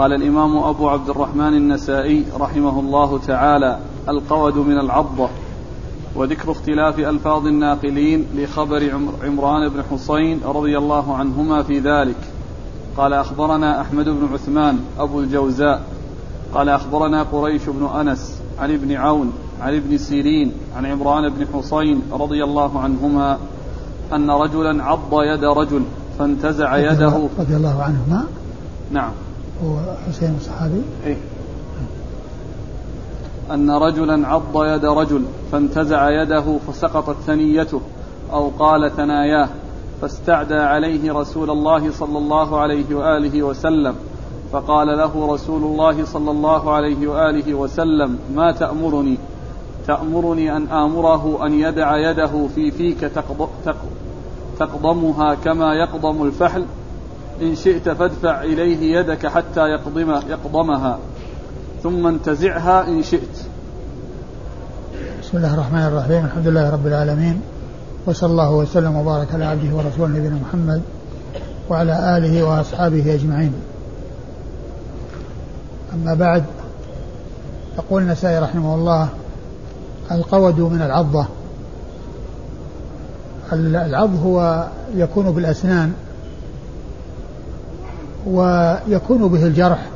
قال الإمام أبو عبد الرحمن النسائي رحمه الله تعالى القود من العضة وذكر اختلاف ألفاظ الناقلين لخبر عمران بن حسين رضي الله عنهما في ذلك. قال أخبرنا أحمد بن عثمان أبو الجوزاء قال أخبرنا قريش بن أنس عن ابن عون عن ابن سيرين عن عمران بن حسين رضي الله عنهما أن رجلا عض يد رجل فانتزع يده. رضي الله عنهما. نعم. هو حسين الصحابي؟ إيه. أن رجلا عض يد رجل فانتزع يده فسقطت ثنيته أو قال ثناياه فاستعدى عليه رسول الله صلى الله عليه وآله وسلم فقال له رسول الله صلى الله عليه وآله وسلم ما تأمرني؟ تأمرني أن آمره أن يدع يده في فيك تقضمها كما يقضم الفحل؟ إن شئت فادفع إليه يدك حتى يقضم يقضمها ثم انتزعها إن شئت. بسم الله الرحمن الرحيم الحمد لله رب العالمين وصلى الله وسلم وبارك على عبده ورسوله نبينا محمد وعلى آله وأصحابه أجمعين. أما بعد يقول النسائي رحمه الله القود من العضة. العض هو يكون بالأسنان ويكون به الجرح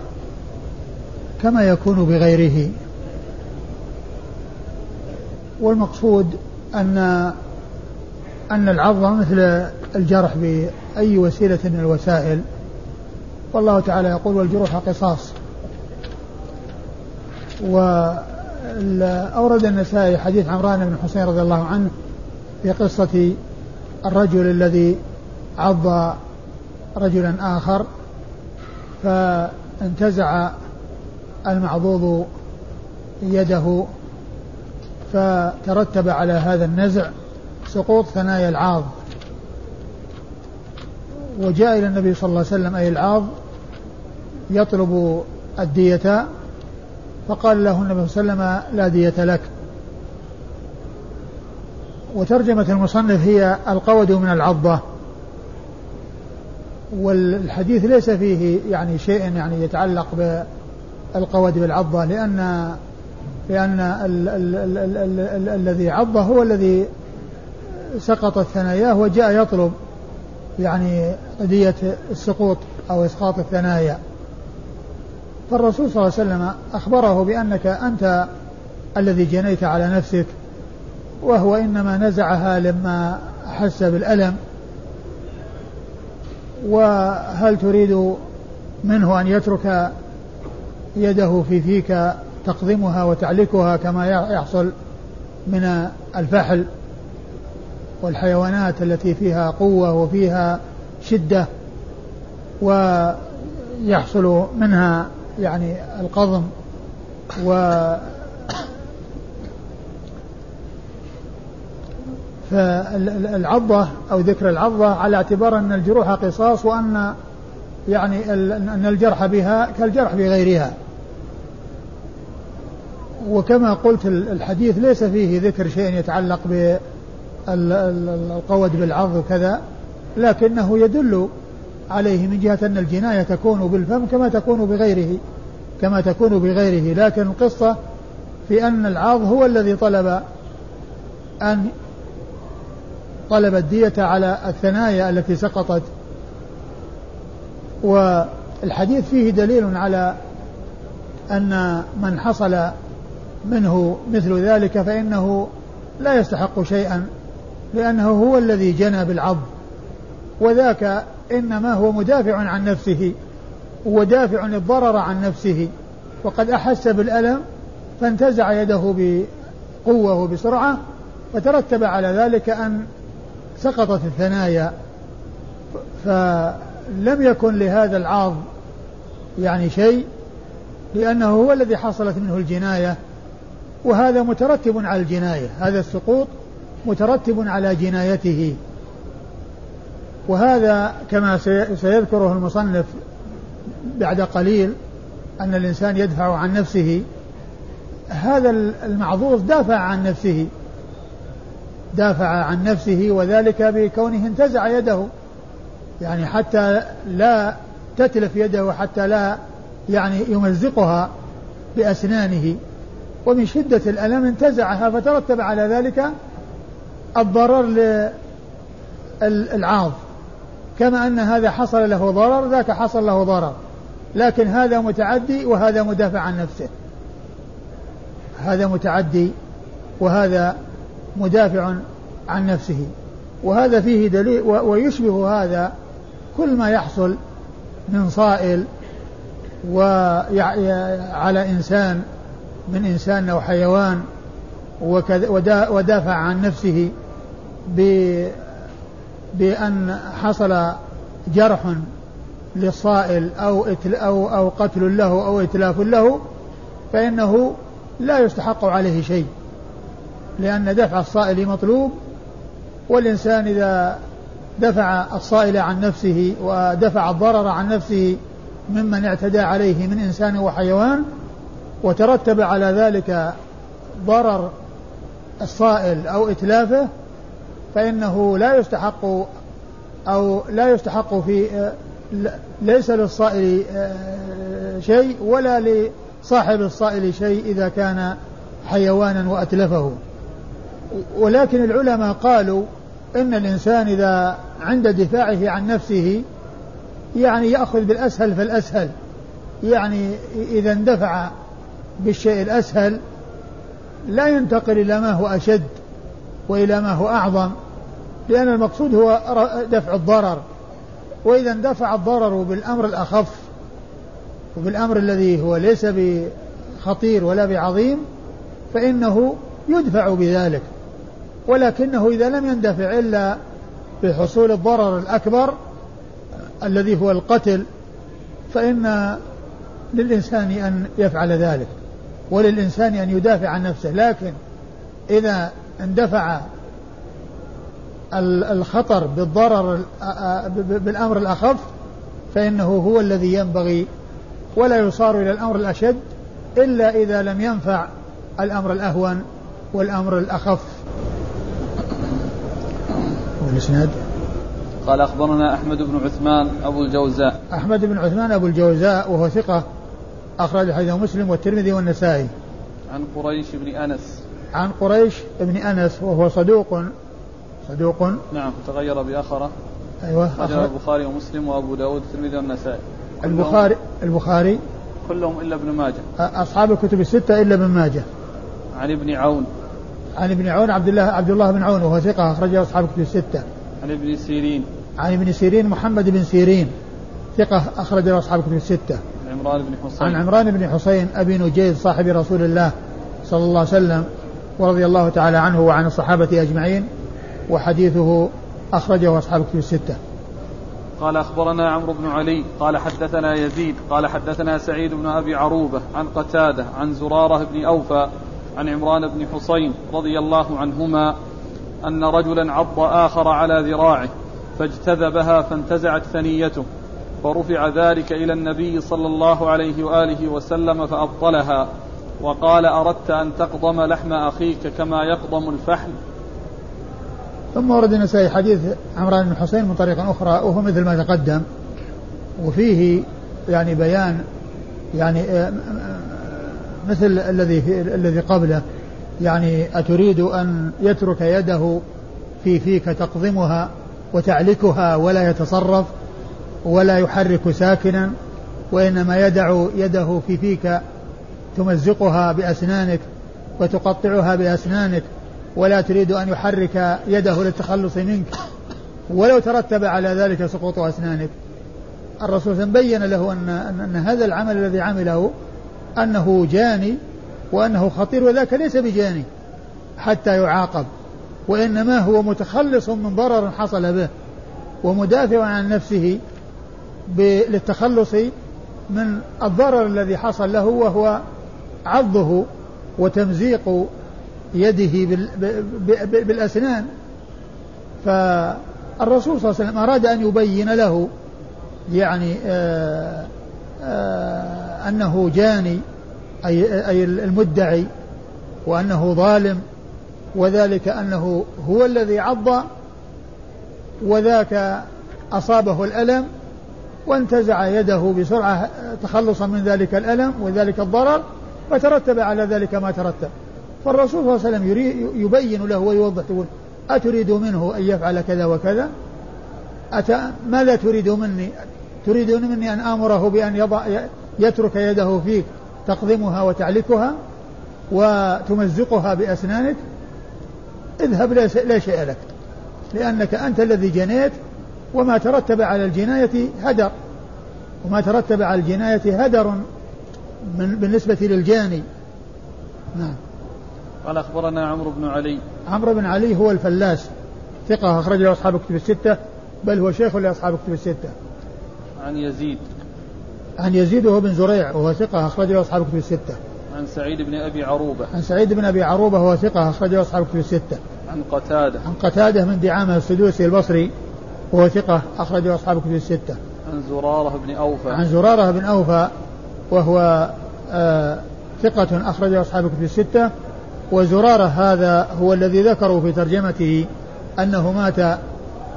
كما يكون بغيره. والمقصود أن أن العض مثل الجرح بأي وسيلة من الوسائل. والله تعالى يقول والجروح قصاص. وأورد النسائي حديث عمران بن حسين رضي الله عنه في قصة الرجل الذي عض رجلا آخر. فانتزع المعضوض يده فترتب على هذا النزع سقوط ثنايا العاض. وجاء إلى النبي صلى الله عليه وسلم أي العاض يطلب الدية فقال له النبي صلى الله عليه وسلم لا دية لك. وترجمة المصنف هي القود من العضة. والحديث ليس فيه يعني شيء يعني يتعلق بالقود بالعضة لأن لأن ال ال ال ال ال ال الذي عضه هو الذي سقطت ثناياه وجاء يطلب يعني دية السقوط أو إسقاط الثنايا. فالرسول صلى الله عليه وسلم أخبره بأنك أنت الذي جنيت على نفسك وهو إنما نزعها لما أحس بالألم. وهل تريد منه أن يترك يده في فيك تقضمها وتعلكها كما يحصل من الفحل والحيوانات التي فيها قوة وفيها شدة ويحصل منها يعني القضم و فالعضة أو ذكر العضة على اعتبار أن الجروح قصاص وأن يعني أن الجرح بها كالجرح بغيرها. وكما قلت الحديث ليس فيه ذكر شيء يتعلق بالقود بالعض وكذا لكنه يدل عليه من جهة أن الجناية تكون بالفم كما تكون بغيره كما تكون بغيره. لكن القصة في أن العاض هو الذي طلب أن طلب الدية على الثنايا التي سقطت. والحديث فيه دليل على أن من حصل منه مثل ذلك فإنه لا يستحق شيئا لأنه هو الذي جنى بالعض. وذاك إنما هو مدافع عن نفسه ودافع الضرر عن نفسه. وقد أحس بالألم فانتزع يده بقوة وبسرعة وترتب على ذلك أن سقطت الثنايا فلم يكن لهذا العاض يعني شيء لأنه هو الذي حصلت منه الجناية وهذا مترتب على الجناية هذا السقوط مترتب على جنايته. وهذا كما سيذكره المصنف بعد قليل أن الإنسان يدفع عن نفسه هذا المعذور دافع عن نفسه. دافع عن نفسه وذلك بكونه انتزع يده. يعني حتى لا تتلف يده حتى لا يعني يمزقها بأسنانه. ومن شدة الألم انتزعها فترتب على ذلك الضرر للعاض كما أن هذا حصل له ضرر ذاك حصل له ضرر. لكن هذا متعدي وهذا مدافع عن نفسه. هذا متعدي وهذا مدافع عن نفسه. وهذا فيه دليل ويشبه هذا كل ما يحصل من صائل وعلى إنسان من إنسان أو حيوان ودافع عن نفسه بأن حصل جرح للصائل أو أو أو قتل له أو إتلاف له فإنه لا يستحق عليه شيء. لأن دفع الصائل مطلوب والإنسان إذا دفع الصائل عن نفسه ودفع الضرر عن نفسه ممن اعتدى عليه من إنسان وحيوان وترتب على ذلك ضرر الصائل أو إتلافه فإنه لا يستحق أو لا يستحق في ليس للصائل آه، شيء ولا لصاحب الصائل شيء إذا كان حيوانا وأتلفه. ولكن العلماء قالوا إن الإنسان إذا عند دفاعه عن نفسه يعني يأخذ بالأسهل فالأسهل. يعني إذا اندفع بالشيء الأسهل لا ينتقل إلى ما هو أشد وإلى ما هو أعظم لأن المقصود هو دفع الضرر. وإذا اندفع الضرر بالأمر الأخف وبالأمر الذي هو ليس بخطير ولا بعظيم فإنه يدفع بذلك. ولكنه إذا لم يندفع إلا بحصول الضرر الأكبر الذي هو القتل فإن للإنسان أن يفعل ذلك وللإنسان أن يدافع عن نفسه. لكن إذا اندفع الخطر بالضرر بالأمر الأخف فإنه هو الذي ينبغي ولا يصار إلى الأمر الأشد إلا إذا لم ينفع الأمر الأهون والأمر الأخف. والإسناد قال أخبرنا أحمد بن عثمان أبو الجوزاء. أحمد بن عثمان أبو الجوزاء وهو ثقة أخرج حديث مسلم والترمذي والنسائي. عن قريش بن أنس. عن قريش بن أنس وهو صدوق. صدوق. نعم تغير بآخرة. أيوة أخرج. البخاري ومسلم وأبو داود والترمذي والنسائي. البخاري البخاري؟ كلهم إلا ابن ماجه. أصحاب الكتب الستة إلا ابن ماجه. عن ابن عون. عن ابن عون عبد الله عبد الله بن عون وهو ثقة أخرجه أصحاب الكتب الستة. عن ابن سيرين. عن ابن سيرين محمد بن سيرين ثقة أخرجه أصحاب الكتب الستة. عن عمران بن حسين عن عمران بن حسين أبي نجيد صاحب رسول الله صلى الله عليه وسلم ورضي الله تعالى عنه وعن الصحابة أجمعين وحديثه أخرجه أصحاب الكتب الستة. قال أخبرنا عمرو بن علي قال حدثنا يزيد قال حدثنا سعيد بن أبي عروبة عن قتادة عن زرارة بن أوفى عن عمران بن حسين رضي الله عنهما أن رجلا عض آخر على ذراعه فاجتذبها فانتزعت ثنيته فرفع ذلك إلى النبي صلى الله عليه وآله وسلم فأبطلها وقال أردت أن تقضم لحم أخيك كما يقضم الفحل ثم ورد النسائي حديث عمران بن حسين من طريق أخرى وهو مثل ما تقدم وفيه يعني بيان يعني آه، مثل الذي الذي قبله. يعني أتريد أن يترك يده في فيك تقضمها وتعلكها ولا يتصرف ولا يحرك ساكنا وإنما يدع يده في فيك تمزقها بأسنانك وتقطعها بأسنانك ولا تريد أن يحرك يده للتخلص منك. ولو ترتب على ذلك سقوط أسنانك. الرسول بين له أن, أن هذا العمل الذي عمله أنه جاني وأنه خطير وذاك ليس بجاني حتى يعاقب وإنما هو متخلص من ضرر حصل به ومدافع عن نفسه للتخلص من الضرر الذي حصل له وهو عضه وتمزيق يده بالأسنان. فالرسول صلى الله عليه وسلم أراد أن يبين له يعني آآ آآ أنه جاني أي, أي المدعي وأنه ظالم وذلك أنه هو الذي عض وذاك أصابه الألم وانتزع يده بسرعة تخلصا من ذلك الألم وذلك الضرر فترتب على ذلك ما ترتب. فالرسول صلى الله عليه وسلم يبين له ويوضح يقول أتريد منه أن يفعل كذا وكذا؟ أت... ماذا تريد مني؟ تريدون مني أن آمره بأن يضع يترك يده فيك تقضمها وتعلكها وتمزقها بأسنانك اذهب لا شيء لك لأنك أنت الذي جنيت وما ترتب على الجناية هدر وما ترتب على الجناية هدر من بالنسبة للجاني. نعم. قال أخبرنا عمرو بن علي. عمرو بن علي هو الفلاس ثقة أخرج له أصحاب كتب الستة بل هو شيخ لأصحاب كتب الستة. عن يزيد. عن يزيد وهو بن زريع وهو ثقة أخرج له أصحاب كتب الستة. عن سعيد بن أبي عروبة. عن سعيد بن أبي عروبة وهو ثقة أخرج له أصحاب كتب الستة. عن قتادة. عن قتادة من دعامة السدوسي البصري وهو ثقة أخرج له أصحاب كتب الستة. عن زرارة بن أوفى. عن زرارة بن أوفى وهو آه ثقة أخرج له أصحاب كتب الستة. وزرارة هذا هو الذي ذكروا في ترجمته أنه مات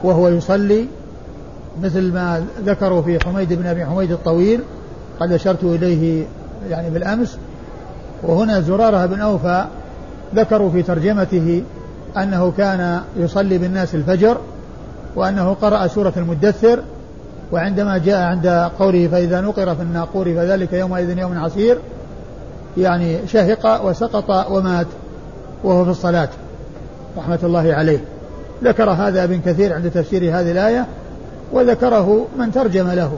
وهو يصلي مثل ما ذكروا في حميد بن أبي حميد الطويل قد أشرت إليه يعني بالأمس. وهنا زرارة بن أوفى ذكروا في ترجمته أنه كان يصلي بالناس الفجر وأنه قرأ سورة المدثر وعندما جاء عند قوله فإذا نقر في الناقور فذلك يومئذ يوم عسير يعني شهق وسقط ومات وهو في الصلاة. رحمة الله عليه. ذكر هذا ابن كثير عند تفسير هذه الآية وذكره من ترجم له.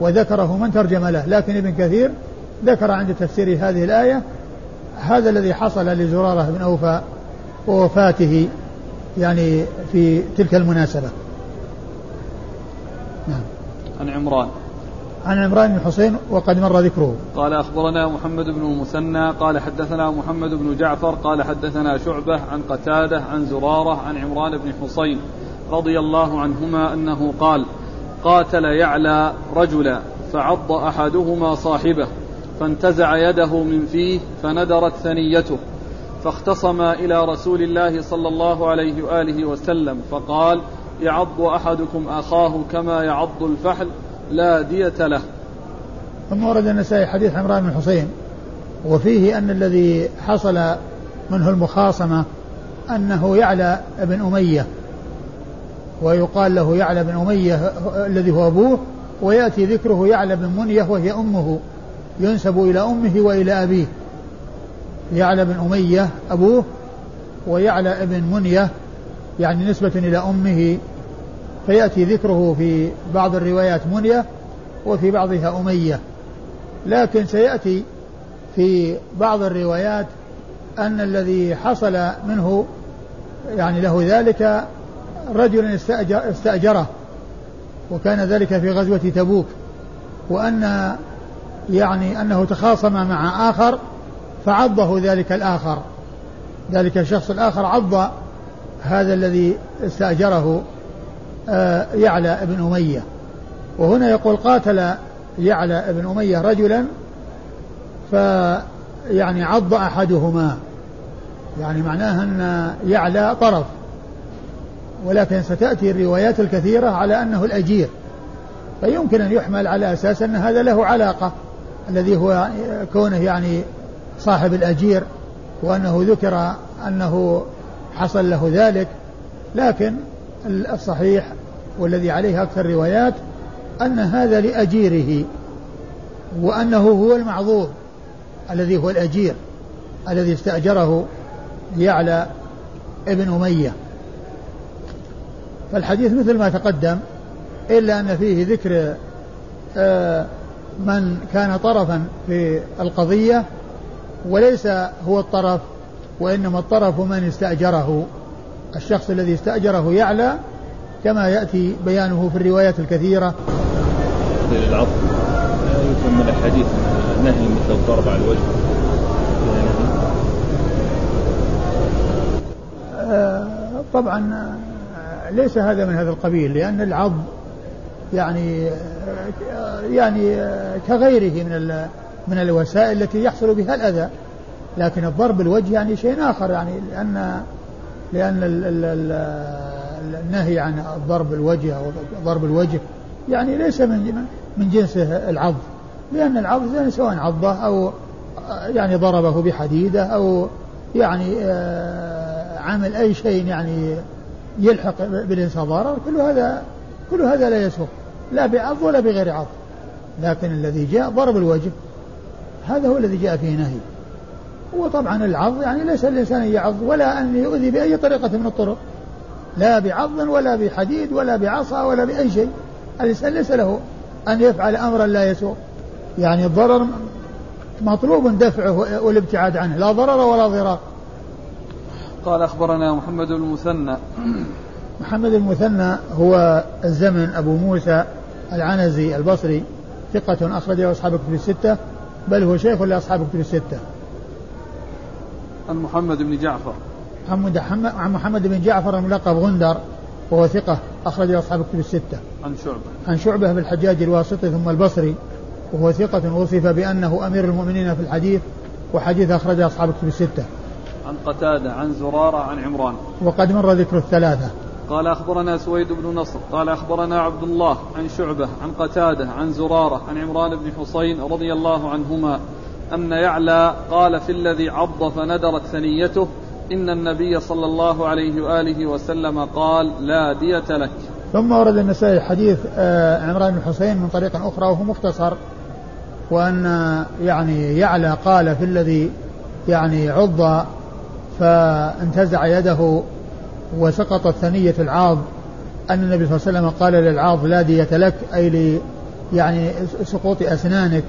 وذكره من ترجم له. لكن ابن كثير ذكر عند تفسير هذه الآية هذا الذي حصل لزرارة بن أوفى ووفاته يعني في تلك المناسبة. نعم. عن عمران. عن عمران بن حسين وقد مر ذكره. قال أخبرنا محمد بن المثنى قال حدثنا محمد بن جعفر قال حدثنا شعبة عن قتادة عن زرارة عن عمران بن حسين. رضي الله عنهما أنه قال قاتل يعلى رجلا فعض أحدهما صاحبه فانتزع يده من فيه فندرت ثنيته فاختصما إلى رسول الله صلى الله عليه وآله وسلم فقال يعض أحدكم أخاه كما يعض الفحل لا دية له. ثم ورد النسائي حديث عمران بن حسين وفيه أن الذي حصل منه المخاصمة أنه يعلى بن أمية ويقال له يعلى بن أمية الذي هو أبوه ويأتي ذكره يعلى بن منية وهي أمه ينسب إلى أمه وإلى أبيه. يعلى بن أمية أبوه ويعلى بن منية يعني نسبة إلى أمه. فيأتي ذكره في بعض الروايات منية وفي بعضها أمية. لكن سيأتي في بعض الروايات أن الذي حصل منه يعني له ذلك رجل استأجر استأجره وكان ذلك في غزوة تبوك وأن يعني أنه تخاصم مع آخر فعضه ذلك الآخر. ذلك الشخص الآخر عض هذا الذي استأجره آه، يعلى بن أمية. وهنا يقول قاتل يعلى بن أمية رجلا فيعني عض أحدهما. يعني معناها أن يعلى طرف. ولكن ستأتي الروايات الكثيرة على أنه الأجير. فيمكن أن يحمل على أساس أن هذا له علاقة الذي هو كونه يعني صاحب الأجير وأنه ذكر أنه حصل له ذلك. لكن الصحيح والذي عليه أكثر الروايات أن هذا لأجيره وأنه هو المعذور الذي هو الأجير الذي استأجره يعلى ابن أمية. فالحديث مثل ما تقدم إلا أن فيه ذكر آه، من كان طرفا في القضية وليس هو الطرف وإنما الطرف من استأجره. الشخص الذي استأجره يعلى كما يأتي بيانه في الروايات الكثيرة. العطف يفهم من الحديث نهي مثل الضرب على الوجه. آه، طبعا ليس هذا من هذا القبيل لأن العض يعني يعني كغيره من من الوسائل التي يحصل بها الأذى. لكن الضرب الوجه يعني شيء آخر يعني لأن لأن النهي عن ضرب الوجه أو ضرب الوجه يعني ليس من من جنسه العض. لأن العض يعني سواء عضه أو يعني ضربه بحديدة أو يعني آه، عمل أي شيء يعني يلحق بالإنسان ضرر كل هذا كل هذا لا يسوق لا بعض ولا بغير عض لكن الذي جاء ضرب الوجه هذا هو الذي جاء فيه نهي. وطبعا العض يعني ليس الإنسان يعض ولا أن يؤذي بأي طريقة من الطرق. لا بعض ولا بحديد ولا بعصا ولا بأي شيء. الإنسان ليس له أن يفعل أمرا لا يسوء يعني الضرر مطلوب دفعه والابتعاد عنه لا ضرر ولا ضرار. قال أخبرنا محمد بن المثنى محمد المثنى هو الزمن أبو موسى العنزي البصري ثقة أخرجه أصحاب الكتب الستة بل هو شيخ لأصحاب الكتب الستة عن محمد بن جعفر عن محمد بن جعفر الملقب غندر وهو ثقة أخرج أصحاب الكتب الستة. عن شعبة. عن شعبة بالحجاج الواسطي ثم البصري وهو ثقة وصف بأنه أمير المؤمنين في الحديث وحديث أخرج أصحاب الكتب الستة. عن قتادة عن زرارة عن عمران. وقد مر ذكر الثلاثة. قال أخبرنا سويد بن نصر قال أخبرنا عبد الله عن شعبة عن قتادة عن زرارة عن عمران بن حصين رضي الله عنهما أن يعلى قال في الذي عض فندرت ثنيته إن النبي صلى الله عليه وآله وسلم قال لا دية لك ثم ورد النسائي حديث آه، عمران بن حسين من طريق أخرى وهو مختصر وأن يعني يعلى قال في الذي يعني عض فانتزع يده وسقطت ثنية العاض. أن النبي صلى الله عليه وسلم قال للعاض لا دية لك أي ل يعني سقوط أسنانك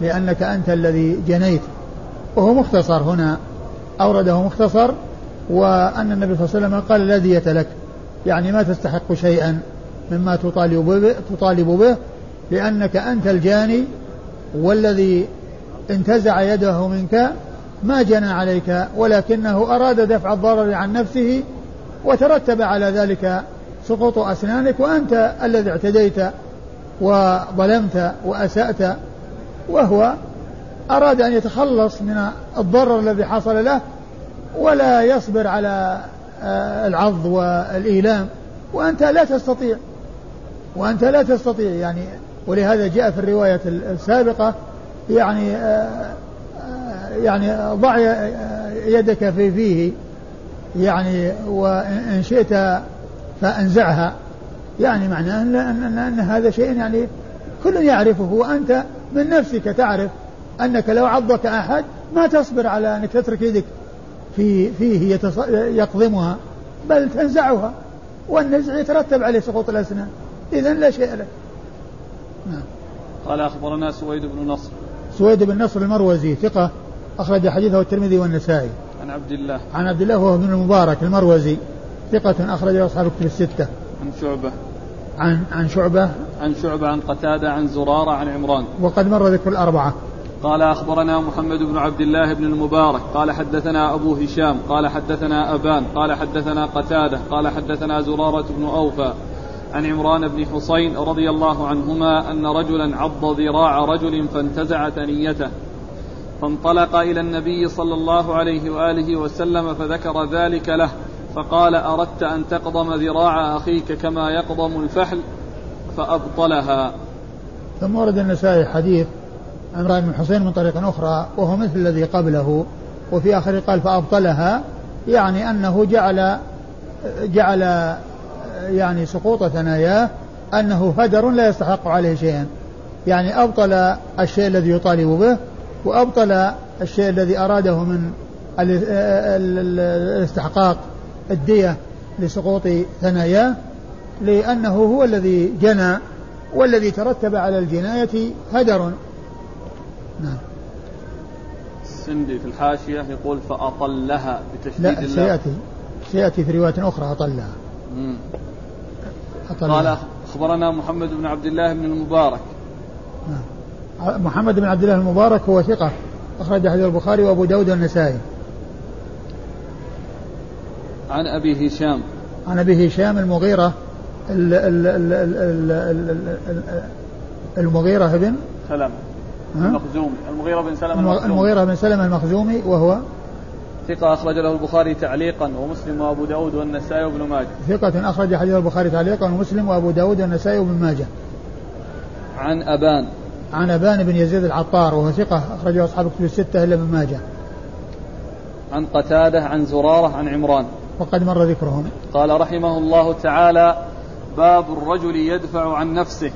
لأنك أنت الذي جنيت. وهو مختصر هنا أورده مختصر وأن النبي صلى الله عليه وسلم قال لا دية لك يعني ما تستحق شيئا مما تطالب به, تطالب به لأنك أنت الجاني والذي انتزع يده منك ما جنى عليك ولكنه أراد دفع الضرر عن نفسه وترتب على ذلك سقوط أسنانك وأنت الذي اعتديت وظلمت وأسأت وهو أراد أن يتخلص من الضرر الذي حصل له ولا يصبر على آه، العض والإيلام وأنت لا تستطيع وأنت لا تستطيع يعني ولهذا جاء في الرواية السابقة يعني آه، يعني ضع يدك في فيه يعني وإن شئت فأنزعها. يعني معناه أن, أن, أن هذا شيء يعني كل يعرفه وأنت من نفسك تعرف أنك لو عضك أحد ما تصبر على أنك تترك يدك في فيه يقضمها بل تنزعها. والنزع يترتب عليه سقوط الأسنان. إذا لا شيء لك نعم. قال أخبرنا سويد بن نصر. سويد بن نصر المروزي ثقة. أخرج حديثه الترمذي والنسائي. عن عبد الله. عن عبد الله وهو بن المبارك المروزي. ثقة أخرجه أصحاب الكتب الستة. عن شعبة. عن عن شعبة. عن شعبة عن قتادة عن زرارة عن عمران. وقد مر ذكر الأربعة. قال أخبرنا محمد بن عبد الله بن المبارك. قال حدثنا أبو هشام. قال حدثنا أبان. قال حدثنا قتادة. قال حدثنا زرارة بن أوفى. عن عمران بن حصين رضي الله عنهما أن رجلا عض ذراع رجل فانتزع ثنيته. فانطلق إلى النبي صلى الله عليه وآله وسلم فذكر ذلك له فقال أردت أن تقضم ذراع أخيك كما يقضم الفحل؟ فأبطلها. ثم ورد النسائي حديث عمران بن حسين من طريق أخرى وهو مثل الذي قبله وفي آخر قال فأبطلها يعني أنه جعل جعل يعني سقوط ثناياه أنه هدر لا يستحق عليه شيئا. يعني أبطل الشيء الذي يطالب به وأبطل الشيء الذي أراده من الاستحقاق الدية لسقوط ثناياه لأنه هو الذي جنى والذي ترتب على الجناية هدر. نعم. السندي في الحاشية يقول فأطلها بتشديد لا سيأتي. سيأتي في رواية أخرى أطلها. أطلها. قال أخبرنا محمد بن عبد الله بن المبارك. نعم. محمد بن عبد الله المبارك هو ثقة أخرج حديث البخاري وأبو داود والنسائي. عن أبي هشام. عن أبي هشام المغيرة المغيرة بن؟ سلمة. المخزومي. المغيرة بن سلمة المخزومي. المغيرة بن سلمة المخزومي وهو؟ ثقة أخرج له البخاري تعليقا ومسلم وأبو داود والنسائي وابن ماجه. ثقة أخرج حديث البخاري تعليقا ومسلم وأبو داود والنسائي وابن ماجه. عن أبان. عن أبان بن يزيد العطار وهو ثقة أخرجه أصحاب كتب الستة إلا ابن ماجه. عن قتادة عن زرارة عن عمران. وقد مر ذكرهم. قال رحمه الله تعالى باب الرجل يدفع عن نفسه.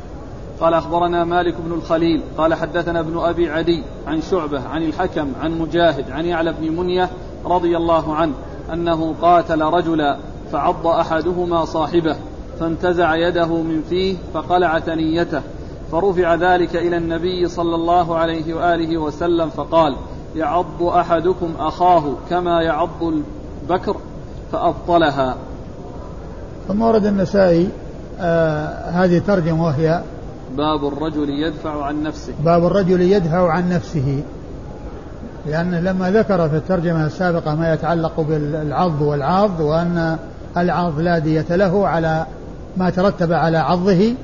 قال أخبرنا مالك بن الخليل. قال حدثنا ابن أبي عدي عن شعبة عن الحكم عن مجاهد عن يعلى بن منية رضي الله عنه أنه قاتل رجلا فعض أحدهما صاحبه فانتزع يده من فيه فقلع ثنيته فرفع ذلك إلى النبي صلى الله عليه وآله وسلم فقال يعض أحدكم أخاه كما يعض البكر فأبطلها. ثم ورد النسائي آه هذه ترجمة وهي باب الرجل يدفع عن نفسه. باب الرجل يدفع عن نفسه. لأن لما ذكر في الترجمة السابقة ما يتعلق بالعض والعاض وأن العض لا دية له على ما ترتب على عضه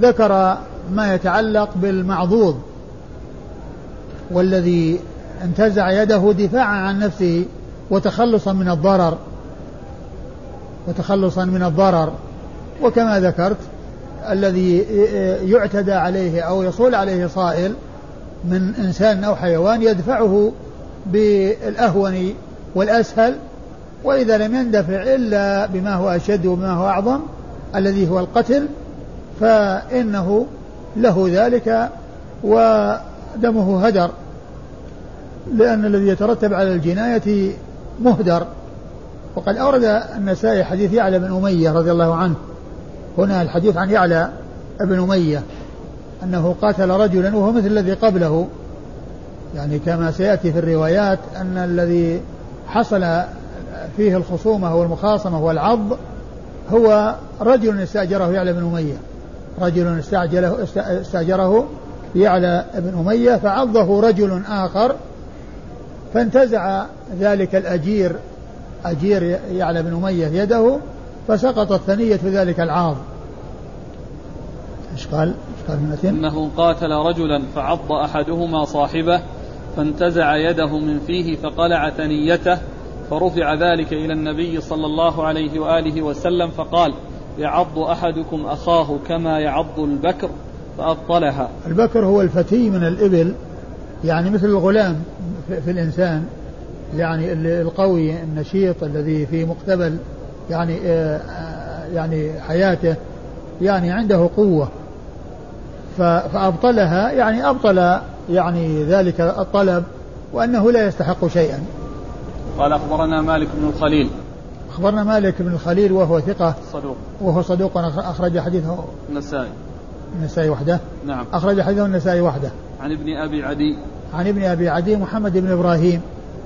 ذكر ما يتعلق بالمعضوض والذي انتزع يده دفاعا عن نفسه وتخلصا من الضرر وتخلصا من الضرر. وكما ذكرت الذي يعتدى عليه أو يصول عليه صائل من إنسان أو حيوان يدفعه بالأهون والأسهل وإذا لم يندفع إلا بما هو أشد وبما هو أعظم الذي هو القتل فإنه له ذلك ودمه هدر لأن الذي يترتب على الجناية مهدر. وقد أورد النسائي حديث يعلى بن أمية رضي الله عنه. هنا الحديث عن يعلى بن أمية أنه قاتل رجلا وهو مثل الذي قبله. يعني كما سيأتي في الروايات أن الذي حصل فيه الخصومة والمخاصمة والعض هو رجل استأجره يعلى بن أمية. رجل استعجله استأجره يعلى بن أمية فعضه رجل آخر فانتزع ذلك الأجير أجير يعلى بن أمية يده فسقطت ثنية ذلك العاض إيش قال؟ إيش قال في أنه قاتل رجلا فعض أحدهما صاحبه فانتزع يده من فيه فقلع ثنيته فرفع ذلك إلى النبي صلى الله عليه وآله وسلم فقال يعض أحدكم أخاه كما يعض البكر فأبطلها. البكر هو الفتي من الإبل يعني مثل الغلام في الإنسان يعني القوي النشيط الذي في مقتبل يعني آه، آه، يعني حياته يعني عنده قوة. فأبطلها يعني أبطل يعني ذلك الطلب وأنه لا يستحق شيئا. قال أخبرنا مالك بن الخليل. أخبرنا مالك بن الخليل وهو ثقة. صدوق. وهو صدوق أخرج حديثه النسائي. النسائي وحده. نعم. أخرج حديثه النسائي وحده. عن ابن أبي عدي. عن ابن أبي عدي محمد بن إبراهيم.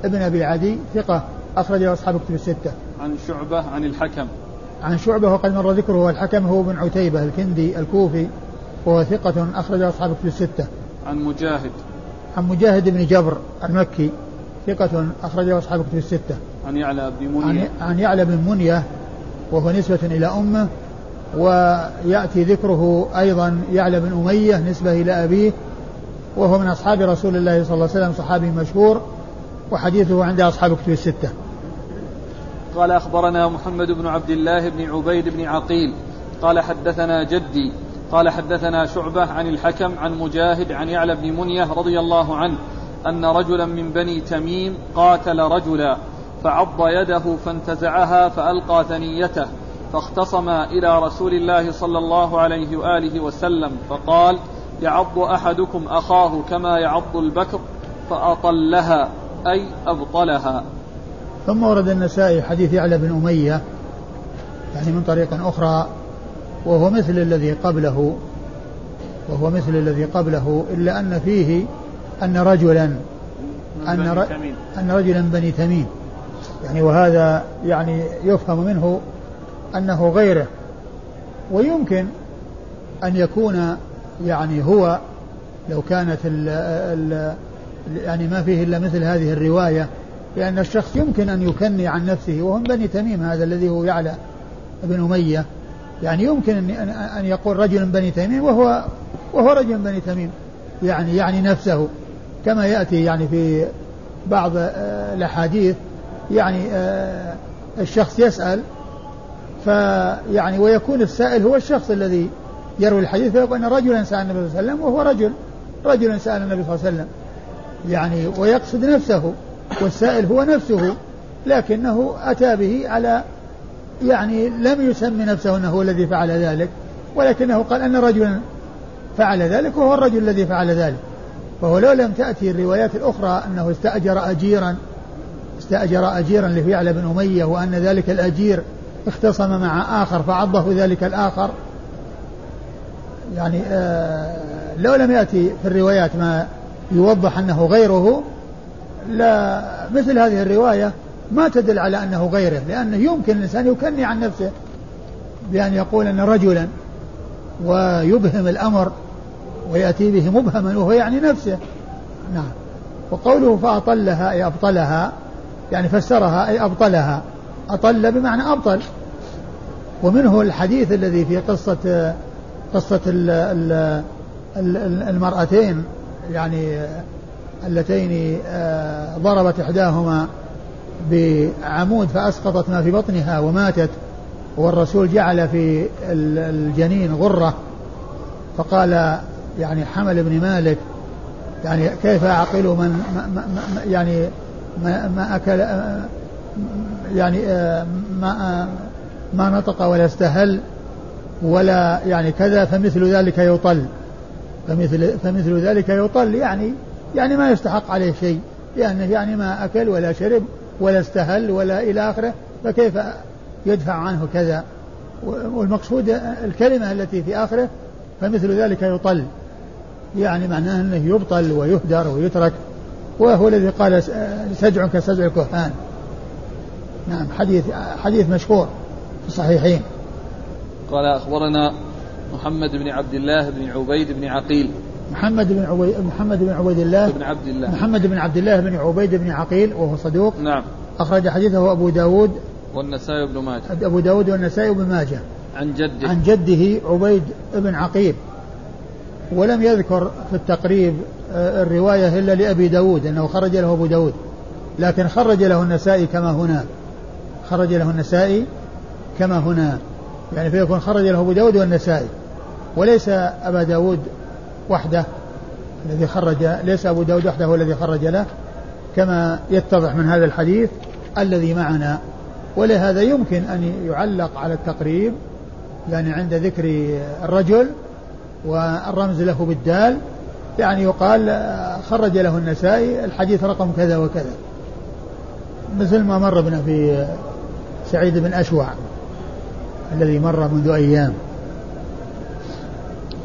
ابن أبي عدي ثقة. أخرجه أصحاب كتب الستة. عن شعبة عن الحكم. عن شعبة وقد مر ذكره الحكم هو بن عتيبة الكندي الكوفي. وهو ثقة أخرج أصحاب كتب الستة. عن مجاهد. عن مجاهد بن جبر المكي. ثقة أخرجه أصحاب كتب الستة. عن يعلى بن منية عن يعلى بن منية وهو نسبة إلى أمه ويأتي ذكره أيضا يعلى بن أمية نسبة إلى أبيه وهو من أصحاب رسول الله صلى الله عليه وسلم صحابي مشهور وحديثه عند أصحاب كتب الستة. قال أخبرنا محمد بن عبد الله بن عبيد بن عقيل قال حدثنا جدي قال حدثنا شعبة عن الحكم عن مجاهد عن يعلى بن منية رضي الله عنه أن رجلا من بني تميم قاتل رجلا. فعض يده فانتزعها فألقى ثنيته فاختصما إلى رسول الله صلى الله عليه وآله وسلم فقال يعض أحدكم أخاه كما يعض البكر فأطلها أي أبطلها. ثم ورد النسائي حديث يعلى بن أمية يعني من طريق أخرى وهو مثل الذي قبله وهو مثل الذي قبله إلا أن فيه أن رجلا أن, ر... أن رجلا بني تميم. يعني وهذا يعني يفهم منه أنه غيره. ويمكن أن يكون يعني هو لو كانت ال ال يعني ما فيه إلا مثل هذه الرواية لأن الشخص يمكن أن يكني عن نفسه وهم بني تميم هذا الذي هو يعلى بن أمية. يعني يمكن أن أن يقول رجل بني تميم وهو وهو رجل بني تميم يعني يعني نفسه كما يأتي يعني في بعض آه، الأحاديث. يعني آه، الشخص يسأل فيعني ويكون السائل هو الشخص الذي يروي الحديث فيقول أن رجلا سأل النبي صلى الله عليه وسلم وهو رجل رجل سأل النبي صلى الله عليه وسلم. يعني ويقصد نفسه والسائل هو نفسه لكنه أتى به على يعني لم يسمي نفسه أنه هو الذي فعل ذلك ولكنه قال أن رجلا فعل ذلك وهو الرجل الذي فعل ذلك. فهو لو لم تأتي الروايات الأخرى أنه استأجر أجيرا استأجر أجيرا لفعل بن أمية وأن ذلك الأجير اختصم مع آخر فعضه ذلك الآخر. يعني آه لو لم يأتي في الروايات ما يوضح أنه غيره لا مثل هذه الرواية ما تدل على أنه غيره لأنه يمكن الإنسان يكني عن نفسه بأن يقول أن رجلا ويبهم الأمر ويأتي به مبهما وهو يعني نفسه. نعم. وقوله فأطلها أي أبطلها يعني فسرها أي أبطلها. أطل بمعنى أبطل. ومنه الحديث الذي في قصة قصة المرأتين يعني اللتين آه، ضربت إحداهما بعمود فأسقطت ما في بطنها وماتت والرسول جعل في الجنين غرة. فقال يعني حمل بن مالك يعني كيف أعقل من يعني ما, ما أكل يعني آه، ما آه، ما نطق ولا استهل ولا يعني كذا فمثل ذلك يطل. فمثل فمثل ذلك يطل يعني يعني ما يستحق عليه شيء لأنه يعني ما أكل ولا شرب ولا استهل ولا إلى آخره فكيف يدفع عنه كذا؟ والمقصود الكلمة التي في آخره فمثل ذلك يطل. يعني معناه أنه يبطل ويهدر ويترك. وهو الذي قال سجع كسجع الكهان. نعم حديث حديث مشهور في الصحيحين. قال أخبرنا محمد بن عبد الله بن عبيد بن عقيل. محمد بن عبيد محمد بن عبيد الله. بن عبد الله. محمد بن عبد الله بن عبيد بن عقيل وهو صدوق. نعم. أخرج حديثه أبو داود. والنسائي بن ماجه. أبو داود والنسائي بن ماجه. عن جده. عن جده عبيد بن عقيل. ولم يذكر في التقريب الرواية إلا لأبي داود أنه خرج له أبو داود. لكن خرج له النسائي كما هنا. خرج له النسائي كما هنا. يعني فيكون خرج له أبو داود والنسائي. وليس أبا داود وحده الذي خرج ليس أبو داود وحده هو الذي خرج له كما يتضح من هذا الحديث الذي معنا. ولهذا يمكن أن يعلق على التقريب يعني عند ذكر الرجل والرمز له بالدال يعني يقال خرج له النسائي الحديث رقم كذا وكذا. مثل ما مر بنا في سعيد بن أشوع الذي مر منذ أيام.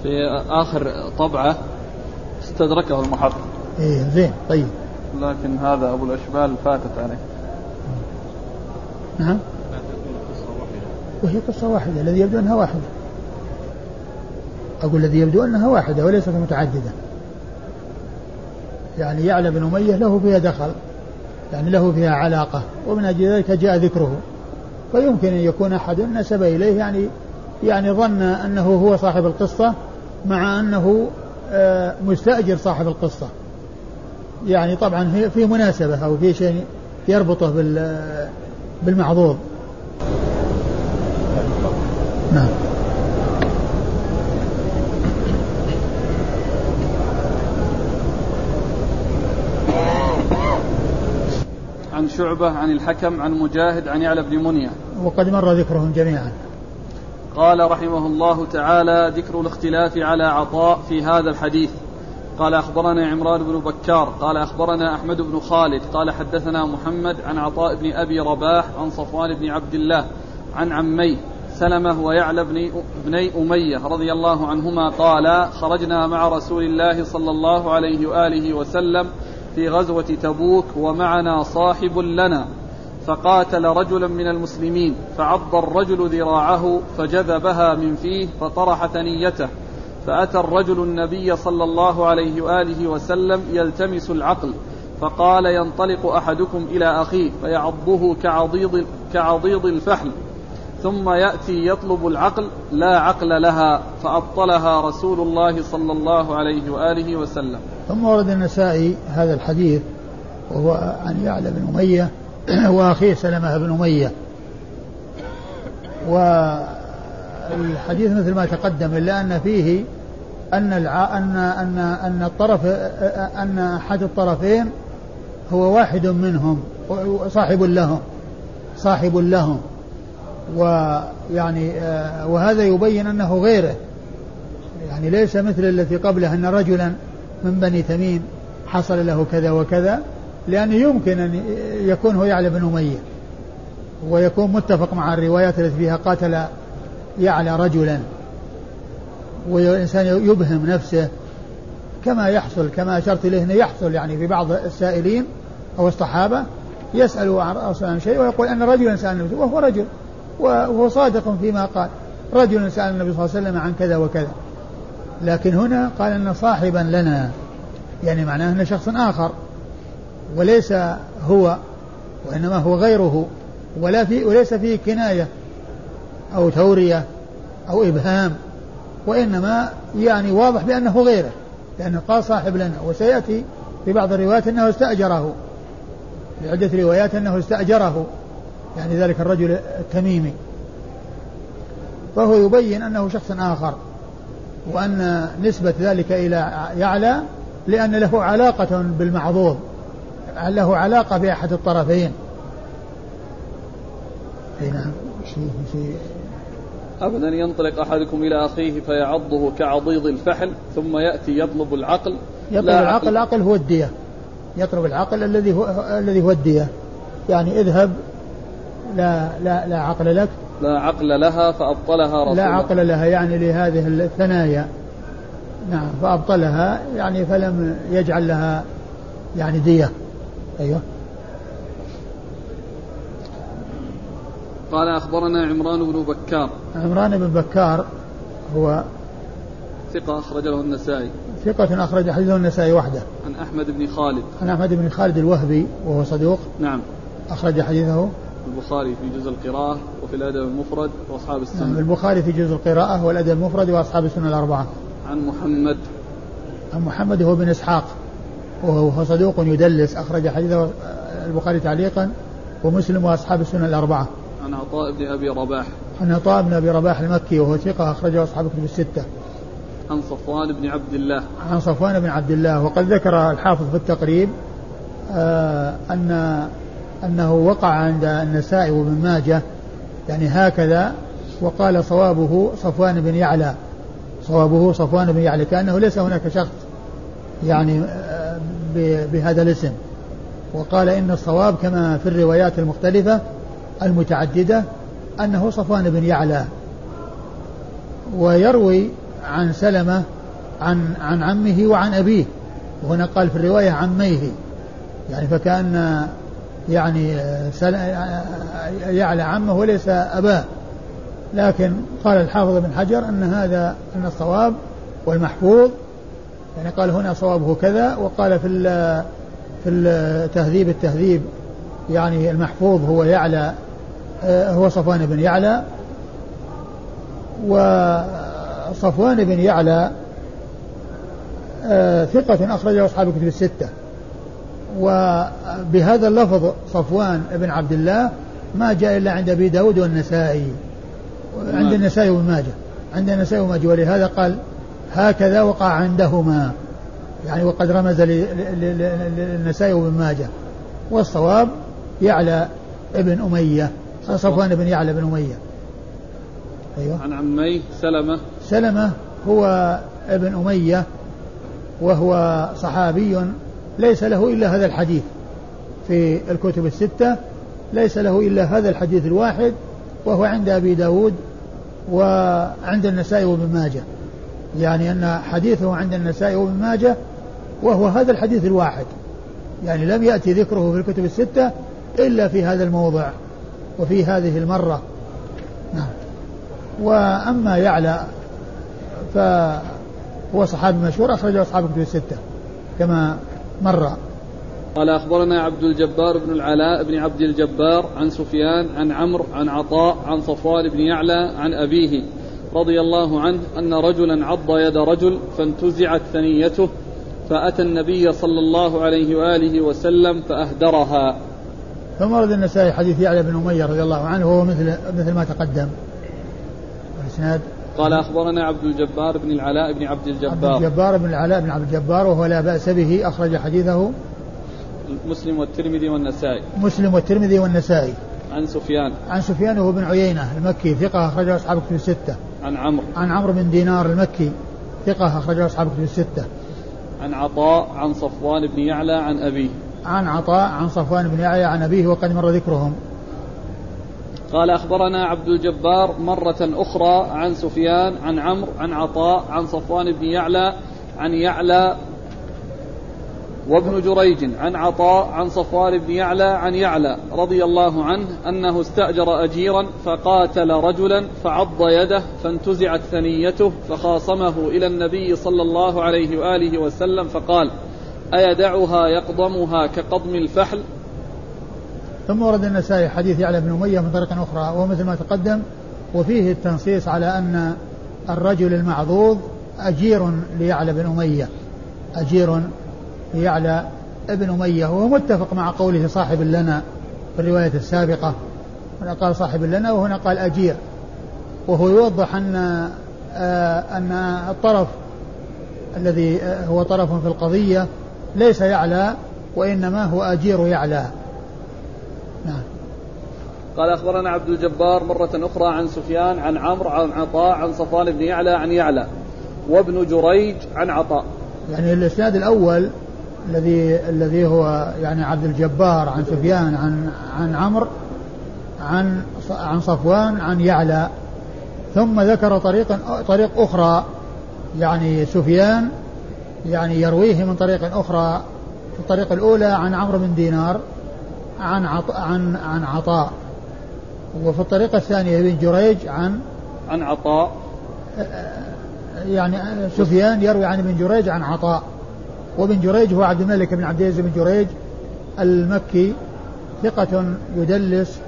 في آخر طبعة استدركه المحقق. إيه زين طيب. لكن هذا أبو الأشبال فاتت عليه. نعم. وهي قصة واحدة الذي يبدو أنها واحدة. أقول الذي يبدو أنها واحدة وليست متعددة. يعني يعلى بن أمية له فيها دخل يعني له فيها علاقة ومن أجل ذلك جاء ذكره. فيمكن أن يكون أحد نسب إليه يعني يعني ظن أنه هو صاحب القصة مع أنه آه، مستأجر صاحب القصة. يعني طبعا في مناسبة أو في شيء يربطه بالمعضوض نعم. شعبة عن الحكم عن مجاهد عن يعلى بن منية وقد مر ذكرهم جميعا. قال رحمه الله تعالى ذكر الاختلاف على عطاء في هذا الحديث. قال أخبرنا عمران بن بكار قال أخبرنا أحمد بن خالد قال حدثنا محمد عن عطاء بن أبي رباح عن صفوان بن عبد الله عن عميه سلمة ويعلى بن ابني أمية رضي الله عنهما قال خرجنا مع رسول الله صلى الله عليه وآله وسلم في غزوة تبوك ومعنا صاحب لنا فقاتل رجلا من المسلمين فعض الرجل ذراعه فجذبها من فيه فطرح ثنيته فأتى الرجل النبي صلى الله عليه وآله وسلم يلتمس العقل فقال ينطلق أحدكم إلى أخيه فيعضه كعضيض, كعضيض الفحل ثم يأتي يطلب العقل لا عقل لها فأبطلها رسول الله صلى الله عليه وآله وسلم. ثم ورد النسائي هذا الحديث وهو عن يعلى بن أمية وأخيه سلمة بن أمية. الحديث مثل ما تقدم إلا أن فيه أن الع... أن أن أن الطرف أن أحد الطرفين هو واحد منهم صاحب لهم صاحب لهم. ويعني آه، وهذا يبين أنه غيره. يعني ليس مثل التي قبله أن رجلا من بني تميم حصل له كذا وكذا لأنه يمكن أن يكون هو يعلى بن أمية ويكون متفق مع الروايات التي فيها قاتل يعلى رجلا والإنسان يبهم نفسه كما يحصل كما أشرت إليه أنه يحصل يعني في بعض السائلين أو الصحابة يسأل عن شيء ويقول أن رجلا سأل النبي وهو رجل وهو صادق فيما قال رجل سأل النبي صلى الله عليه وسلم عن كذا وكذا. لكن هنا قال أن صاحبا لنا يعني معناه أنه شخص آخر وليس هو وإنما هو غيره ولا في وليس فيه كناية أو تورية أو إبهام وإنما يعني واضح بأنه غيره لأنه قال صاحب لنا وسيأتي في بعض الروايات أنه استأجره في عدة روايات أنه استأجره يعني ذلك الرجل التميمي فهو يبين أنه شخص آخر. وأن نسبة ذلك إلى يعلى لأن له علاقة بالمعضوض له علاقة بأحد الطرفين. نعم. أبدا ينطلق أحدكم إلى أخيه فيعضه كعضيض الفحل ثم يأتي يطلب العقل. يطلب العقل العقل هو الدية. يطلب العقل الذي هو الذي هو الدية. يعني اذهب لا لا لا عقل لك. لا عقل لها فأبطلها رسول لا عقل لها يعني لهذه الثنايا. نعم فأبطلها يعني فلم يجعل لها يعني دية. أيوه. قال أخبرنا عمران بن بكار. عمران بن بكار هو ثقة أخرجه النسائي. ثقة أخرج حديثه النسائي وحده. عن أحمد بن خالد. عن أحمد بن خالد الوهبي وهو صدوق. نعم. أخرج حديثه البخاري في جزء القراءة وفي الأدب المفرد وأصحاب السنة. نعم البخاري في جزء القراءة والأدب المفرد وأصحاب السنة الأربعة. عن محمد. عن محمد هو بن إسحاق. وهو صدوق يدلس. أخرج حديثه البخاري تعليقا. ومسلم وأصحاب السنة الأربعة. عن عطاء بن أبي رباح. عن عطاء بن أبي رباح المكي وهو ثقة أخرجه أصحاب الكتب الستة. عن صفوان بن عبد الله. عن صفوان بن عبد الله. وقد ذكر الحافظ في التقريب آه أن أنه وقع عند النسائي وابن ماجه يعني هكذا وقال صوابه صفوان بن يعلى. صوابه صفوان بن يعلى كأنه ليس هناك شخص يعني بهذا الاسم. وقال إن الصواب كما في الروايات المختلفة المتعددة أنه صفوان بن يعلى. ويروي عن سلمة عن عن عمه وعن أبيه. وهنا قال في الرواية عميه. يعني فكأن يعني يعلى عمه وليس أباه. لكن قال الحافظ بن حجر أن هذا أن الصواب والمحفوظ يعني قال هنا صوابه كذا وقال في في التهذيب التهذيب يعني المحفوظ هو يعلى هو صفوان بن يعلى وصفوان بن يعلى ثقة أخرجه أصحاب الكتب الستة. وبهذا اللفظ صفوان بن عبد الله ما جاء إلا عند أبي داود والنسائي. عند النسائي وابن ماجه. عند النسائي وابن ماجه. ولهذا قال هكذا وقع عندهما. يعني وقد رمز للنسائي وابن ماجه. والصواب يعلى ابن أمية. صفوان بن يعلى بن أمية. أيوة. عن عمي سلمة. سلمة هو ابن أمية وهو صحابي ليس له إلا هذا الحديث في الكتب الستة ليس له إلا هذا الحديث الواحد وهو عند أبي داود وعند النسائي وابن ماجه. يعني أن حديثه عند النسائي وابن ماجه وهو هذا الحديث الواحد. يعني لم يأتي ذكره في الكتب الستة إلا في هذا الموضع وفي هذه المرة. نعم. وأما يعلى فهو صحابي مشهور أخرجه أصحاب الكتب الستة كما مر قال أخبرنا عبد الجبار بن العلاء بن عبد الجبار عن سفيان عن عمرو عن عطاء عن صفوان بن يعلى عن أبيه رضي الله عنه أن رجلا عض يد رجل فانتزعت ثنيته فأتى النبي صلى الله عليه وآله وسلم فأهدرها. ثم ورد النسائي حديث يعلى بن أمية رضي الله عنه وهو مثل مثل ما تقدم. الإسناد قال أخبرنا عبد الجبار بن العلاء بن عبد الجبار عبد الجبار. بن العلاء بن عبد الجبار وهو لا بأس به أخرج حديثه مسلم والترمذي والنسائي. مسلم والترمذي والنسائي. عن سفيان. عن سفيان وهو بن عيينة المكي ثقة أخرجه أصحاب كتب الستة. عن عمرو. عن عمرو بن دينار المكي ثقة أخرجه أصحاب كتب الستة. عن عطاء عن صفوان بن يعلى عن أبيه. عن عطاء عن صفوان بن يعلى عن أبيه وقد مر ذكرهم. قال أخبرنا عبد الجبار مرة أخرى عن سفيان عن عمرو عن عطاء عن صفوان بن يعلى عن يعلى وابن جريج عن عطاء عن صفوان بن يعلى عن يعلى رضي الله عنه أنه استأجر أجيرا فقاتل رجلا فعض يده فانتزعت ثنيته فخاصمه إلى النبي صلى الله عليه وآله وسلم فقال أيدعها يقضمها كقضم الفحل؟ ثم ورد النسائي حديث يعلى بن أمية من طريق أخرى وهو مثل ما تقدم وفيه التنصيص على أن الرجل المعضوض أجير ليعلى بن أمية. أجير ليعلى ابن أمية وهو متفق مع قوله صاحب لنا في الرواية السابقة. هنا قال صاحب لنا وهنا قال أجير. وهو يوضح أن آه أن الطرف الذي هو طرف في القضية ليس يعلى وإنما هو أجير يعلى. نعم. قال أخبرنا عبد الجبار مرة أخرى عن سفيان عن عمرو عن عطاء عن صفوان بن يعلى عن يعلى وابن جريج عن عطاء. يعني الإسناد الأول الذي الذي هو يعني عبد الجبار عن سفيان عن عن عمرو عن عن صفوان عن يعلى. ثم ذكر طريقا طريق أخرى يعني سفيان يعني يرويه من طريق أخرى. في الطريق الأولى عن عمرو بن دينار. عن عط... عن عن عطاء. وفي الطريقة الثانية ابن جريج عن عن عطاء. يعني سفيان يروي عن ابن جريج عن عطاء. وابن جريج هو عبد الملك بن عبد العزيز بن جريج المكي ثقة يدلس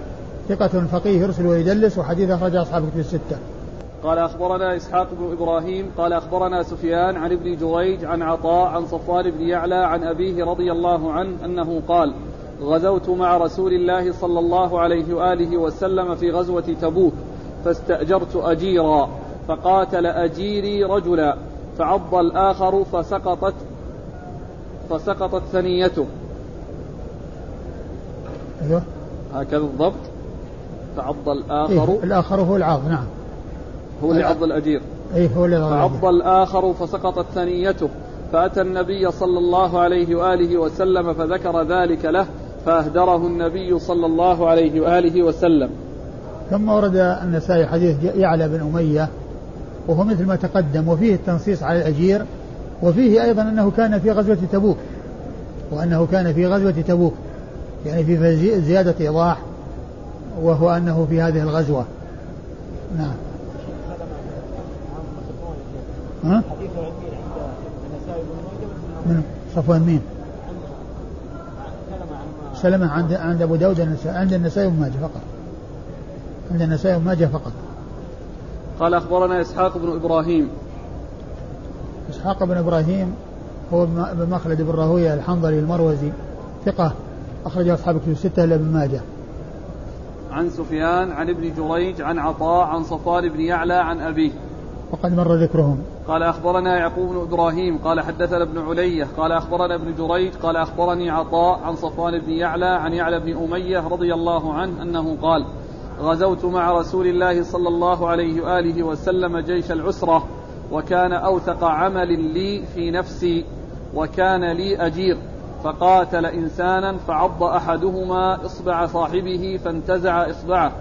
ثقة فقيه يرسل ويدلس وحديث أخرج أصحاب كتب الستة. قال أخبرنا إسحاق بن إبراهيم قال أخبرنا سفيان عن ابن جريج عن عطاء عن صفوان بن يعلى عن أبيه رضي الله عنه أنه قال غزوت مع رسول الله صلى الله عليه وآله وسلم في غزوة تبوك فاستأجرت أجيرا فقاتل أجيري رجلا فعض الآخر فسقطت فسقطت ثنيته. أيوه. هكذا الضبط. فعض الآخر. إيه الآخر هو العاض نعم. هو اللي عض الأجير. إيه هو اللي فعض الآخر فسقطت ثنيته. فأتى النبي صلى الله عليه وآله وسلم فذكر ذلك له فأهدره النبي صلى الله عليه وآله وسلم ثم ورد النسائي حديث يعلى بن أمية وهو مثل ما تقدم وفيه التنصيص على الأجير وفيه أيضا أنه كان في غزوة تبوك وأنه كان في غزوة تبوك يعني في زيادة إيضاح وهو أنه في هذه الغزوة نعم ها؟ من صفوان مين؟ سلمة عند عند أبو داود النسائي عند النسائي وابن ماجه فقط. عند النسائي وابن ماجه فقط. قال أخبرنا إسحاق بن إبراهيم. إسحاق بن إبراهيم هو ابن مخلد بن راهوية الحنظلي المروزي ثقة أخرج أصحاب كتب الستة إلا ابن ماجه. عن سفيان عن ابن جريج عن عطاء عن صفوان بن يعلى عن أبيه. وقد مر ذكرهم. قال أخبرنا يعقوب بن إبراهيم قال حدثنا ابن علية قال أخبرنا ابن جريج قال أخبرني عطاء عن صفوان بن يعلى عن يعلى بن أمية رضي الله عنه أنه قال غزوت مع رسول الله صلى الله عليه وآله وسلم جيش العسرة وكان أوثق عمل لي في نفسي وكان لي أجير فقاتل إنسانا فعض أحدهما إصبع صاحبه فانتزع إصبعه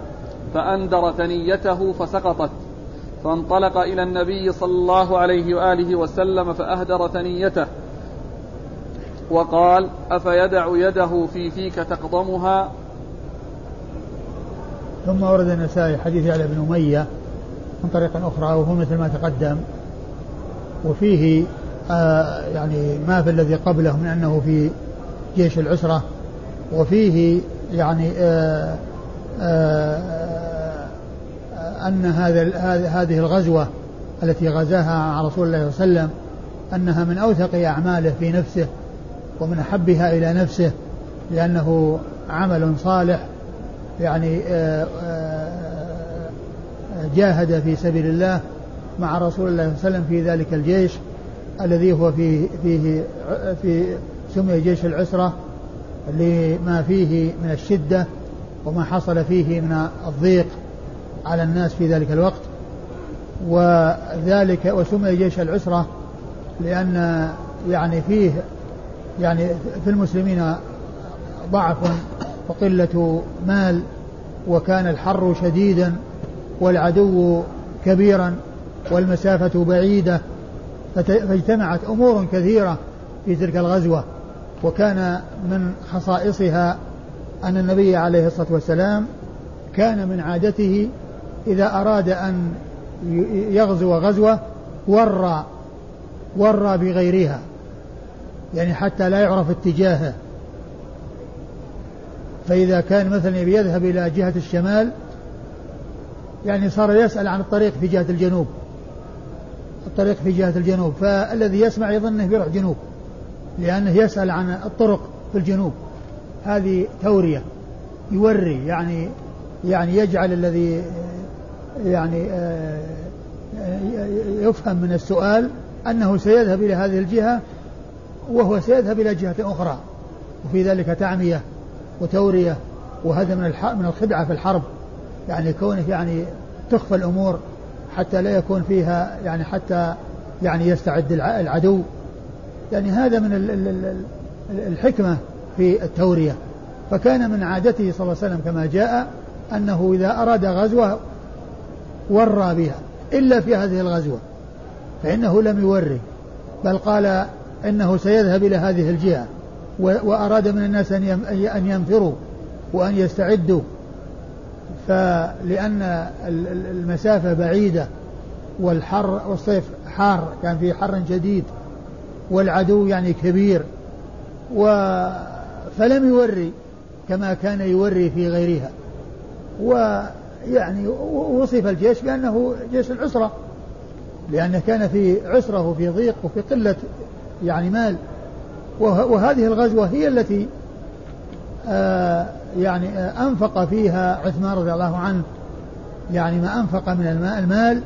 فأندر ثنيته فسقطت فانطلق إلى النبي صلى الله عليه وآله وسلم فأهدر ثنيته وقال أفيدع يده في فيك تقضمها؟ ثم ورد النسائي حديث علي بن أمية من طريق أخرى وهو مثل ما تقدم. وفيه آه يعني ما في الذي قبله من أنه في جيش العسرة. وفيه يعني آه آه أن هذا هذه الغزوة التي غزاها مع رسول الله صلى الله عليه وسلم أنها من أوثق أعماله في نفسه ومن أحبها إلى نفسه لأنه عمل صالح يعني جاهد في سبيل الله مع رسول الله صلى الله عليه وسلم في ذلك الجيش الذي هو فيه فيه في سمي جيش العسرة لما فيه من الشدة وما حصل فيه من الضيق. على الناس في ذلك الوقت. وذلك وسمي جيش العسرة لأن يعني فيه يعني في المسلمين ضعف وقلة مال وكان الحر شديدا والعدو كبيرا والمسافة بعيدة فاجتمعت أمور كثيرة في تلك الغزوة. وكان من خصائصها أن النبي عليه الصلاة والسلام كان من عادته إذا أراد أن يغزو غزوة ورى ورى بغيرها يعني حتى لا يعرف اتجاهه. فإذا كان مثلا يبي يذهب إلى جهة الشمال يعني صار يسأل عن الطريق في جهة الجنوب. الطريق في جهة الجنوب. فالذي يسمع يظن أنه بيروح جنوب لأنه يسأل عن الطرق في الجنوب. هذه تورية يوري يعني يعني يجعل الذي يعني آه، يفهم من السؤال أنه سيذهب إلى هذه الجهة وهو سيذهب إلى جهة أخرى وفي ذلك تعمية وتورية وهذا من من الخدعة في الحرب. يعني كونه يعني تخفى الأمور حتى لا يكون فيها يعني حتى يعني يستعد العدو. يعني هذا من الحكمة في التورية. فكان من عادته صلى الله عليه وسلم كما جاء أنه إذا أراد غزوة ورى بها إلا في هذه الغزوة فإنه لم يوري بل قال إنه سيذهب إلى هذه الجهة وأراد من الناس أن ينفروا وأن يستعدوا فلأن المسافة بعيدة والحر والصيف حار كان في حر شديد والعدو يعني كبير و فلم يوري كما كان يوري في غيرها ويعني وصف الجيش بأنه جيش العسرة لأنه كان في عسرة وفي ضيق وفي قلة يعني مال. وهذه الغزوة هي التي آه يعني آه أنفق فيها عثمان رضي الله عنه. يعني ما أنفق من المال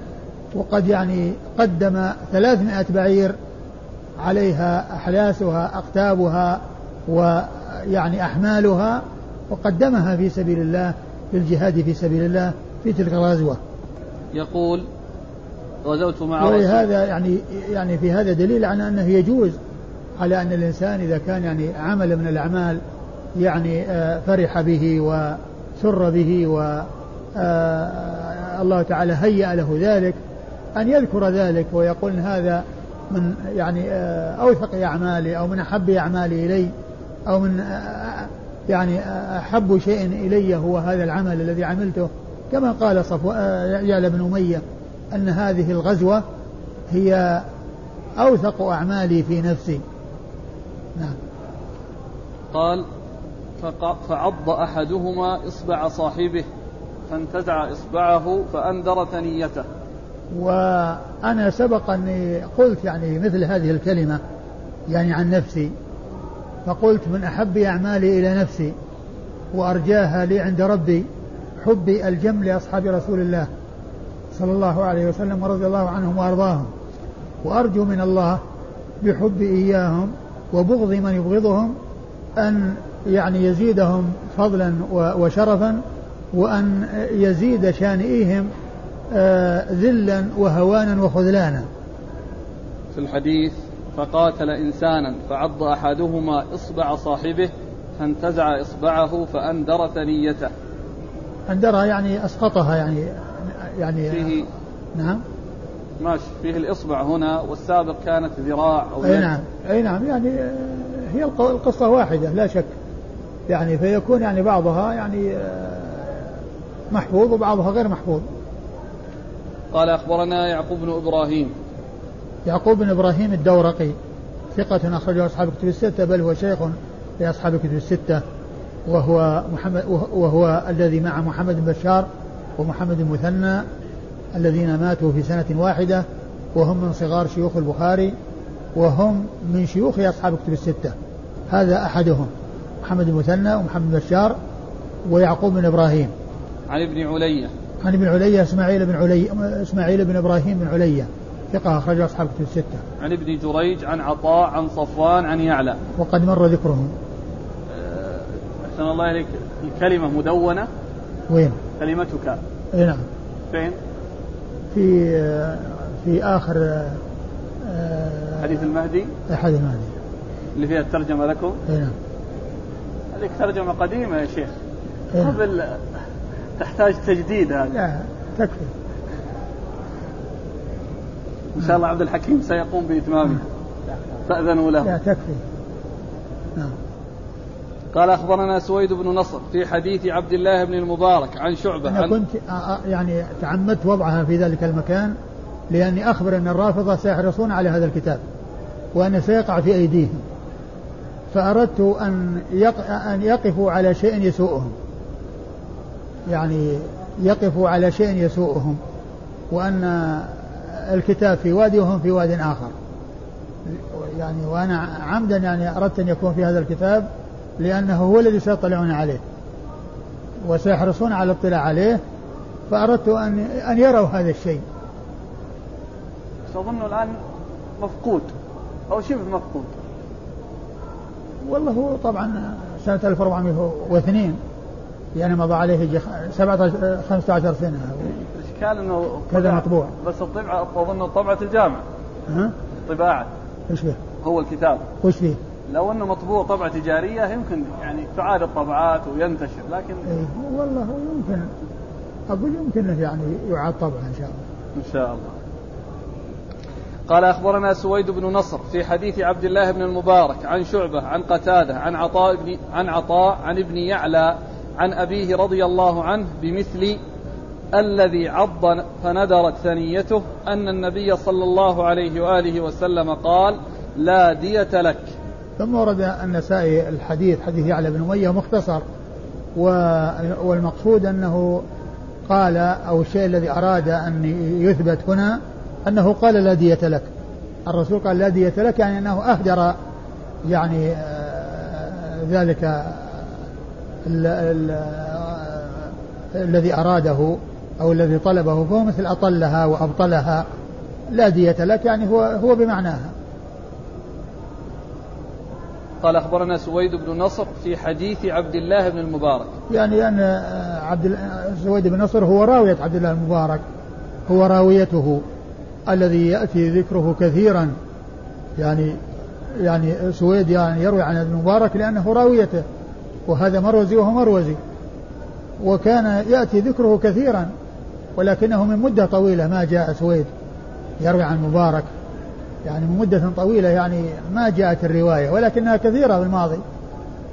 وقد يعني قدم ثلاثمائة بعير عليها أحلاسها أقتابها ويعني أحمالها وقدمها في سبيل الله. للجهاد في سبيل الله في تلك الغزوة. يقول غزوت مع هذا يعني يعني في هذا دليل على أنه يجوز على أن الإنسان إذا كان يعني عمل من الأعمال يعني آه، فرح به وسر به و آه، الله تعالى هيأ له ذلك أن يذكر ذلك ويقول إن هذا من يعني آه، أوثق أعمالي أو من أحب أعمالي إلي أو من يعني أحب شيء إلي هو هذا العمل الذي عملته. كما قال صفو يعلى بن أمية أن هذه الغزوة هي أوثق أعمالي في نفسي. نعم. قال فعض أحدهما إصبع صاحبه فانتزع إصبعه فأنذر ثنيته وأنا سبق أني قلت يعني مثل هذه الكلمة يعني عن نفسي. فقلت من أحب أعمالي إلى نفسي وأرجاها لي عند ربي حبي الجم لأصحاب رسول الله صلى الله عليه وسلم ورضي الله عنهم وأرضاهم. وأرجو من الله بحبي إياهم وبغض من يبغضهم أن يعني يزيدهم فضلا وشرفا وأن يزيد شانئهم آه، ذلا وهوانا وخذلانا. في الحديث فقاتل إنسانا فعض أحدهما إصبع صاحبه فانتزع إصبعه فأندر ثنيته أندرها يعني أسقطها يعني يعني فيه نعم. ماشي فيه الإصبع هنا والسابق كانت ذراع أو أي نعم أي نعم يعني هي القصة واحدة لا شك. يعني فيكون يعني بعضها يعني آه، محفوظ وبعضها غير محفوظ. قال أخبرنا يعقوب بن إبراهيم. يعقوب بن إبراهيم الدورقي ثقة أخرجه أصحاب الكتب الستة بل هو شيخ لأصحاب الكتب الستة وهو محمد وهو الذي مع محمد بن بشار ومحمد المثنى الذين ماتوا في سنة واحدة وهم من صغار شيوخ البخاري وهم من شيوخ أصحاب الكتب الستة. هذا أحدهم محمد المثنى ومحمد بشار ويعقوب بن إبراهيم. عن ابن علية عن ابن علية إسماعيل بن علي إسماعيل بن إبراهيم بن علية ثقة أخرج أصحاب كتب الستة. عن ابن جريج عن عطاء عن صفوان عن يعلى. وقد مر ذكرهم. آه، أحسن الله إليك الكلمة مدونة. وين؟ كلمتك. أي نعم. فين؟ في في آخر آه، حديث المهدي. حديث المهدي. اللي فيها الترجمة لكم. أي نعم. هذيك ترجمة قديمة يا شيخ. قبل تحتاج تجديد هذا. لا تكفي. إن شاء الله عبد الحكيم سيقوم بإتمامه. فأذنوا له. لا تكفي. نعم. قال أخبرنا سويد بن نصر في حديث عبد الله بن المبارك عن شعبة أنا عن كنت يعني تعمدت وضعها في ذلك المكان لأني أخبر أن الرافضة سيحرصون على هذا الكتاب وأنه سيقع في أيديهم. فأردت أن أن يقفوا على شيء يسوءهم. يعني يقفوا على شيء يسوءهم. وأن الكتاب في وادي وهم في واد آخر. يعني وأنا عمدا يعني أردت أن يكون في هذا الكتاب لأنه هو الذي سيطلعون عليه وسيحرصون على الاطلاع عليه فأردت أن أن يروا هذا الشيء. أظنه الآن مفقود. أو شبه مفقود. والله هو طبعا سنة 1402 يعني مضى عليه 17 15 سنة. الإشكال أنه كذا مطبوع بس الطبعة أظن طبعة الجامع ها؟ طباعة إيش به؟ هو الكتاب وش فيه؟ لو إنه مطبوع طبعة تجارية يمكن يعني تعاد الطبعات وينتشر لكن إيه والله يمكن أقول يمكن يعني يعاد طبعة إن شاء الله. إن شاء الله. قال أخبرنا سويد بن نصر في حديث عبد الله بن المبارك عن شعبة عن قتادة عن عطاء بن عن عطاء عن ابن يعلى عن أبيه رضي الله عنه بمثل الذي عض فندرت ثنيته أن النبي صلى الله عليه وآله وسلم قال لا دية لك. ثم ورد النسائي الحديث حديث يعلى بن أمية مختصر والمقصود أنه قال أو الشيء الذي أراد أن يثبت هنا أنه قال لا دية لك. الرسول قال لا دية لك يعني أنه أهدر يعني آه، ذلك ال الذي أراده. أو الذي طلبه فهو مثل أطلها وأبطلها. لا دية لك يعني هو هو بمعناها. قال أخبرنا سويد بن نصر في حديث عبد الله بن المبارك. يعني أن عبد سويد بن نصر هو راوية عبد الله المبارك. هو راويته الذي يأتي ذكره كثيرا. يعني يعني سويد يعني يروي عن ابن المبارك لأنه راويته. وهذا مروزي وهو مروزي. وكان يأتي ذكره كثيرا. ولكنه من مدة طويلة ما جاء سويد يروي عن مبارك. يعني من مدة طويلة يعني ما جاءت الرواية ولكنها كثيرة في الماضي.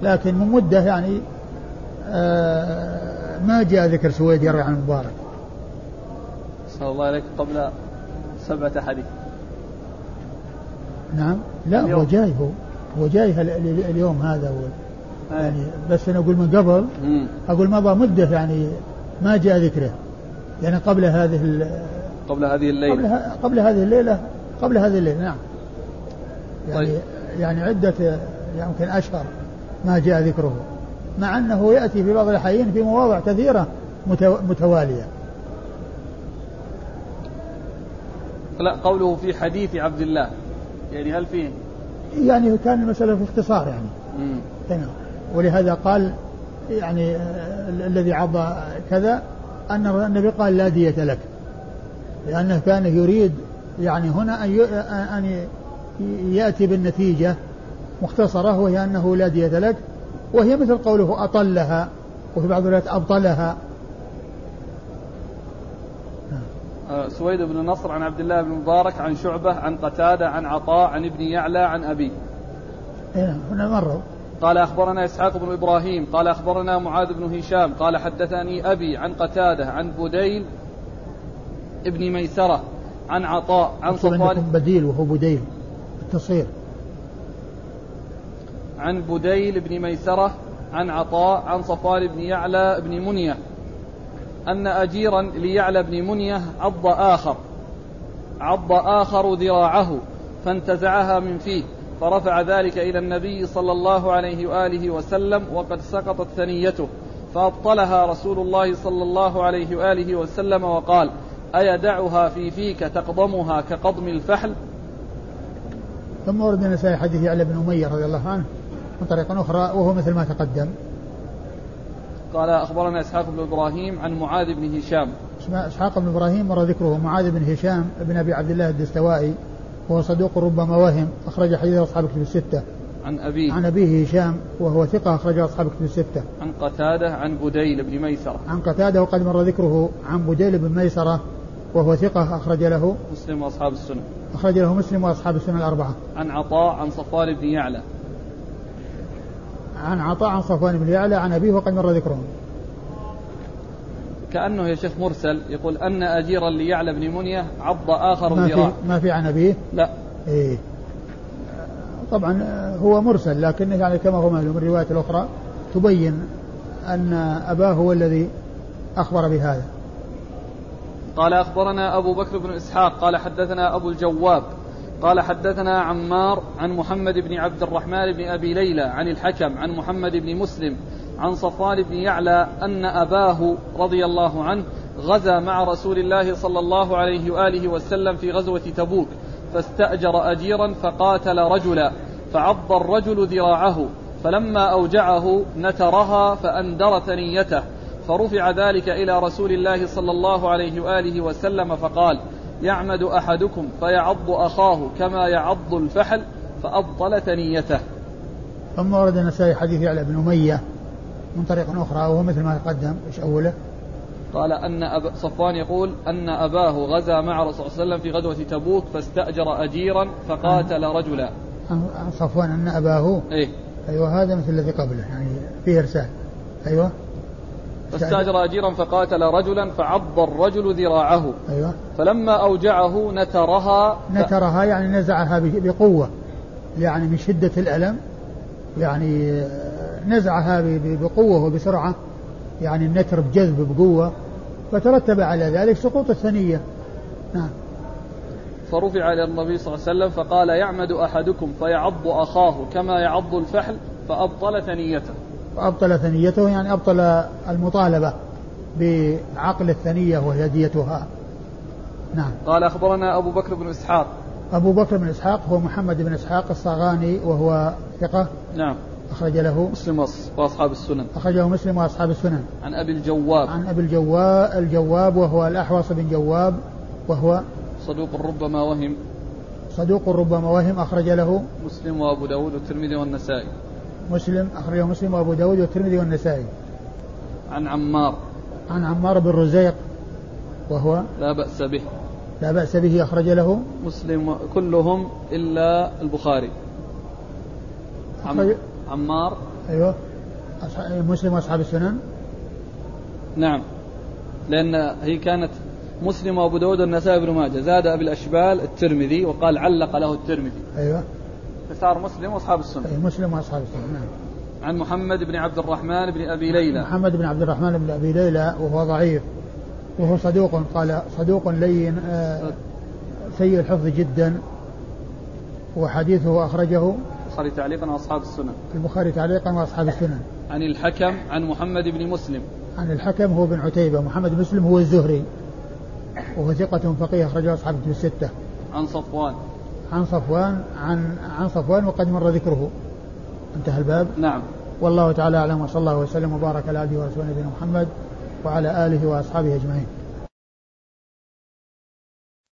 لكن من مدة يعني آه ما جاء ذكر سويد يروي عن مبارك. صلى الله عليك قبل سبعة حديث. نعم. لا اليوم. هو جاي هو هو جاي اليوم هذا هو. يعني بس أنا أقول من قبل أقول مضى مدة يعني ما جاء ذكره. يعني قبل هذه قبل هذه الليلة. قبل, قبل هذه الليلة. قبل هذه الليلة نعم. يعني طيب. يعني عدة يمكن أشهر ما جاء ذكره. مع أنه يأتي في بعض الأحيان في مواضع كثيرة متوالية. لا قوله في حديث عبد الله. يعني هل فيه؟ يعني كان المسألة في اختصار يعني. امم ولهذا قال يعني الذي عض كذا أن النبي قال لا دية لك. لأنه كان يريد يعني هنا أن أن يأتي بالنتيجة مختصرة وهي أنه لا دية لك. وهي مثل قوله أطلها وفي بعض الروايات أبطلها. آه، سويد بن نصر عن عبد الله بن مبارك عن شعبة عن قتادة عن عطاء عن ابن يعلى عن أبي. نعم هنا مروا. قال أخبرنا إسحاق بن إبراهيم قال أخبرنا معاذ بن هشام قال حدثني أبي عن قتادة عن بديل ابن ميسرة عن عطاء عن صفوان بديل وهو بديل التصير عن بديل بن ميسرة عن عطاء عن صفوان بن يعلى بن منية أن أجيرا ليعلى بن منية عض آخر عض آخر ذراعه فانتزعها من فيه. فرفع ذلك إلى النبي صلى الله عليه وآله وسلم وقد سقطت ثنيته فأبطلها رسول الله صلى الله عليه وآله وسلم وقال أيدعها في فيك تقضمها كقضم الفحل؟ ثم ورد النسائي حديث يعلى بن أمية رضي الله عنه من طريق أخرى وهو مثل ما تقدم. قال أخبرنا إسحاق بن إبراهيم عن معاذ بن هشام. إسحاق بن إبراهيم مر ذكره معاذ بن هشام بن أبي عبد الله الدستوائي وهو صدوق ربما وهم أخرج حديث أصحاب كتب الستة. عن أبيه. عن أبيه هشام وهو ثقة أخرج أصحاب كتب الستة. عن قتادة عن بديل بن ميسرة. عن قتادة وقد مر ذكره عن بديل بن ميسرة وهو ثقة أخرج له. مسلم وأصحاب السنة. أخرج له مسلم وأصحاب السنة الأربعة. عن عطاء عن صفوان بن يعلى. عن عطاء عن صفوان بن يعلى عن أبيه وقد مر ذكره. كأنه يا شيخ مرسل يقول أن أجيرا ليعلى بن منية عض آخر ما في ما في عن أبيه؟ لا. إيه. طبعا هو مرسل لكن يعني كما هو معلوم الرواية الأخرى تبين أن أباه هو الذي أخبر بهذا. قال أخبرنا أبو بكر بن إسحاق قال حدثنا أبو الجواب قال حدثنا عمار عن محمد بن عبد الرحمن بن أبي ليلى عن الحكم عن محمد بن مسلم عن صفوان بن يعلى أن أباه رضي الله عنه غزا مع رسول الله صلى الله عليه وآله وسلم في غزوة تبوك فاستأجر أجيرا فقاتل رجلا فعض الرجل ذراعه فلما أوجعه نترها فأندر ثنيته فرفع ذلك إلى رسول الله صلى الله عليه وآله وسلم فقال يعمد أحدكم فيعض أخاه كما يعض الفحل فأبطل ثنيته ثم ورد النسائي حديث يعلى بن أمية من طريق أخرى وهو مثل ما تقدم إيش أوله؟ قال أن أب... صفوان يقول أن أباه غزا مع رسول الله صلى الله عليه وسلم في غزوة تبوك فاستأجر أجيرا فقاتل رجلا. عن صفوان أن أباه إيه. أيوه هذا مثل الذي قبله يعني فيه إرسال. أيوه. فاستأجر أجيرا فقاتل رجلا فعض الرجل ذراعه. أيوه. فلما أوجعه نترها نترها يعني نزعها بقوة يعني من شدة الألم يعني نزعها بقوة وبسرعة يعني النتر بجذب بقوة فترتب على ذلك سقوط الثنية. نعم. فرفع إلى النبي صلى الله عليه وسلم فقال يعمد أحدكم فيعض أخاه كما يعض الفحل فأبطل ثنيته. وأبطل ثنيته يعني أبطل المطالبة بعقل الثنية وهي ديتها نعم. قال أخبرنا أبو بكر بن إسحاق. أبو بكر بن إسحاق هو محمد بن إسحاق الصاغاني وهو ثقة. نعم. أخرج له مسلم وأصحاب السنن. أخرجه مسلم وأصحاب السنن. عن أبي الجواب. عن أبي الجواب الجواب وهو الأحوص بن جواب وهو صدوق ربما وهم. صدوق ربما وهم أخرج له مسلم وأبو داود والترمذي والنسائي. مسلم أخرجه مسلم وأبو داود والترمذي والنسائي. عن عمار. عن عمار بن رزيق وهو لا بأس به. لا بأس به أخرج له مسلم كلهم إلا البخاري. عمار. أيوه. مسلم وأصحاب السنن؟ نعم. لأن هي كانت مسلم وأبو داود والنسائي بن ماجه. زاد أبي الأشبال الترمذي وقال علق له الترمذي. أيوه. فصار مسلم وأصحاب السنن. أيوه مسلم وأصحاب السنن نعم. عن محمد بن عبد الرحمن بن أبي ليلى. محمد بن عبد الرحمن بن أبي ليلى وهو ضعيف. وهو صدوق قال صدوق لين آه سيء الحفظ جدا. وحديثه أخرجه البخاري تعليقا وأصحاب السنن البخاري تعليقا وأصحاب السنن عن الحكم عن محمد بن مسلم. عن الحكم هو بن عتيبة. محمد بن مسلم هو الزهري. وهو ثقة فقيه أخرجه أصحاب الكتب الستة. عن صفوان. عن صفوان عن عن صفوان وقد مر ذكره. انتهى الباب. نعم. والله تعالى أعلم وصلى الله وسلم وبارك على عبده ورسوله نبينا محمد وعلى آله وأصحابه أجمعين.